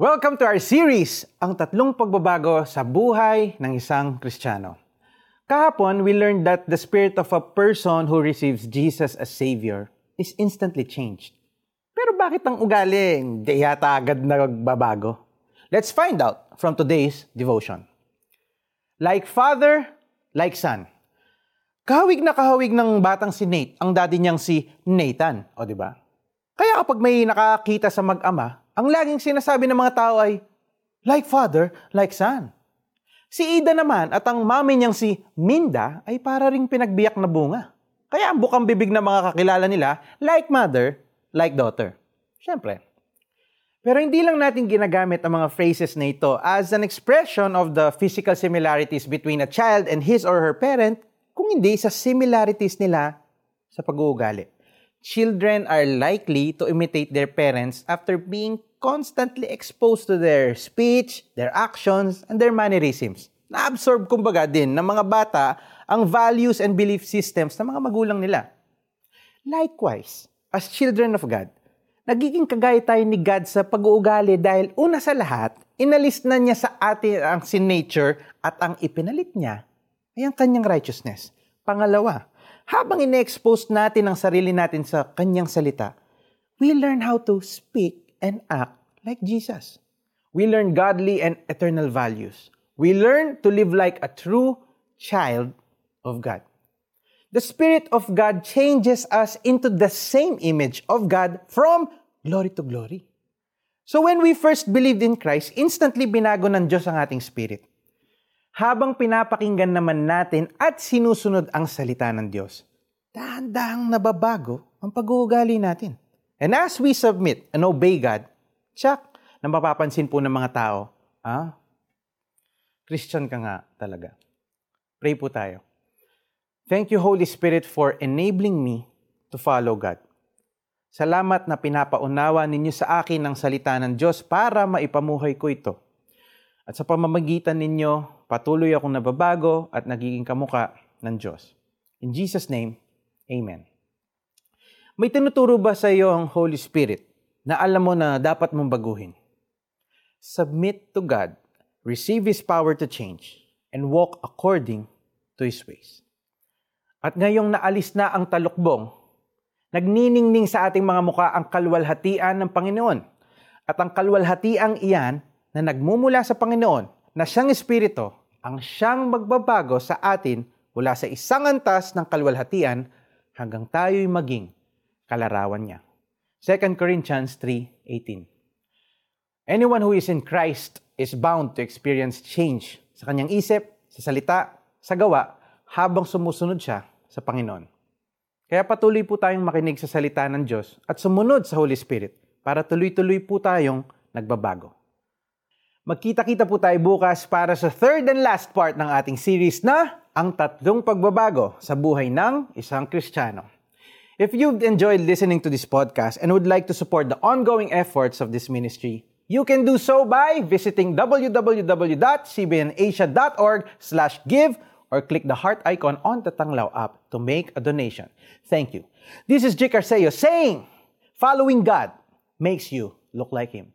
Welcome to our series, ang tatlong pagbabago sa buhay ng isang Kristiyano. Kahapon, we learned that the spirit of a person who receives Jesus as Savior is instantly changed. Pero bakit ang ugali hindi yata agad nagbabago? Let's find out from today's devotion. Like father, like son. Kahawig na kahawig ng batang si Nate, ang daddy niyang si Nathan, o di ba? Kaya kapag may nakakita sa mag-ama, ang laging sinasabi ng mga tao ay, like father, like son. Si Ida naman at ang mami niyang si Minda ay para ring pinagbiyak na bunga. Kaya ang bukang bibig ng mga kakilala nila, like mother, like daughter. Siyempre. Pero hindi lang natin ginagamit ang mga phrases na ito as an expression of the physical similarities between a child and his or her parent, kung hindi sa similarities nila sa pag-uugali. Children are likely to imitate their parents after being constantly exposed to their speech, their actions, and their mannerisms. Na-absorb kumbaga din ng mga bata ang values and belief systems ng mga magulang nila. Likewise, as children of God, nagiging kagaya tayo ni God sa pag-uugali dahil una sa lahat, inalis na niya sa atin ang sin nature at ang ipinalit niya ay ang kanyang righteousness. Pangalawa, habang ine-expose natin ang sarili natin sa kanyang salita, we learn how to speak and act like Jesus. We learn godly and eternal values. We learn to live like a true child of God. The Spirit of God changes us into the same image of God from glory to glory. So when we first believed in Christ, instantly binago ng Diyos ang ating spirit. Habang pinapakinggan naman natin at sinusunod ang salita ng Diyos, dahan-dahang nababago ang pag-uugali natin. And as we submit and obey God, tsak, na mapapansin po ng mga tao, ah, Christian ka nga talaga. Pray po tayo. Thank you, Holy Spirit, for enabling me to follow God. Salamat na pinapaunawa ninyo sa akin ang salita ng Diyos para maipamuhay ko ito. At sa pamamagitan ninyo, patuloy akong nababago at nagiging kamuka ng Diyos. In Jesus' name, Amen. May tinuturo ba sa iyo ang Holy Spirit na alam mo na dapat mong baguhin? Submit to God, receive His power to change, and walk according to His ways. At ngayong naalis na ang talukbong, nagniningning sa ating mga muka ang kalwalhatian ng Panginoon. At ang kalwalhatiang iyan na nagmumula sa Panginoon na siyang Espiritu ang siyang magbabago sa atin mula sa isang antas ng kalwalhatian hanggang tayo'y maging kalarawan niya. 2 Corinthians 3.18 Anyone who is in Christ is bound to experience change sa kanyang isip, sa salita, sa gawa, habang sumusunod siya sa Panginoon. Kaya patuloy po tayong makinig sa salita ng Diyos at sumunod sa Holy Spirit para tuloy-tuloy po tayong nagbabago. Magkita-kita po tayo bukas para sa third and last part ng ating series na ang tatlong pagbabago sa buhay ng isang Kristiyano. If you've enjoyed listening to this podcast and would like to support the ongoing efforts of this ministry, you can do so by visiting www.cbnasia.org slash give or click the heart icon on the Tanglaw app to make a donation. Thank you. This is Jake Arceo saying, following God makes you look like Him.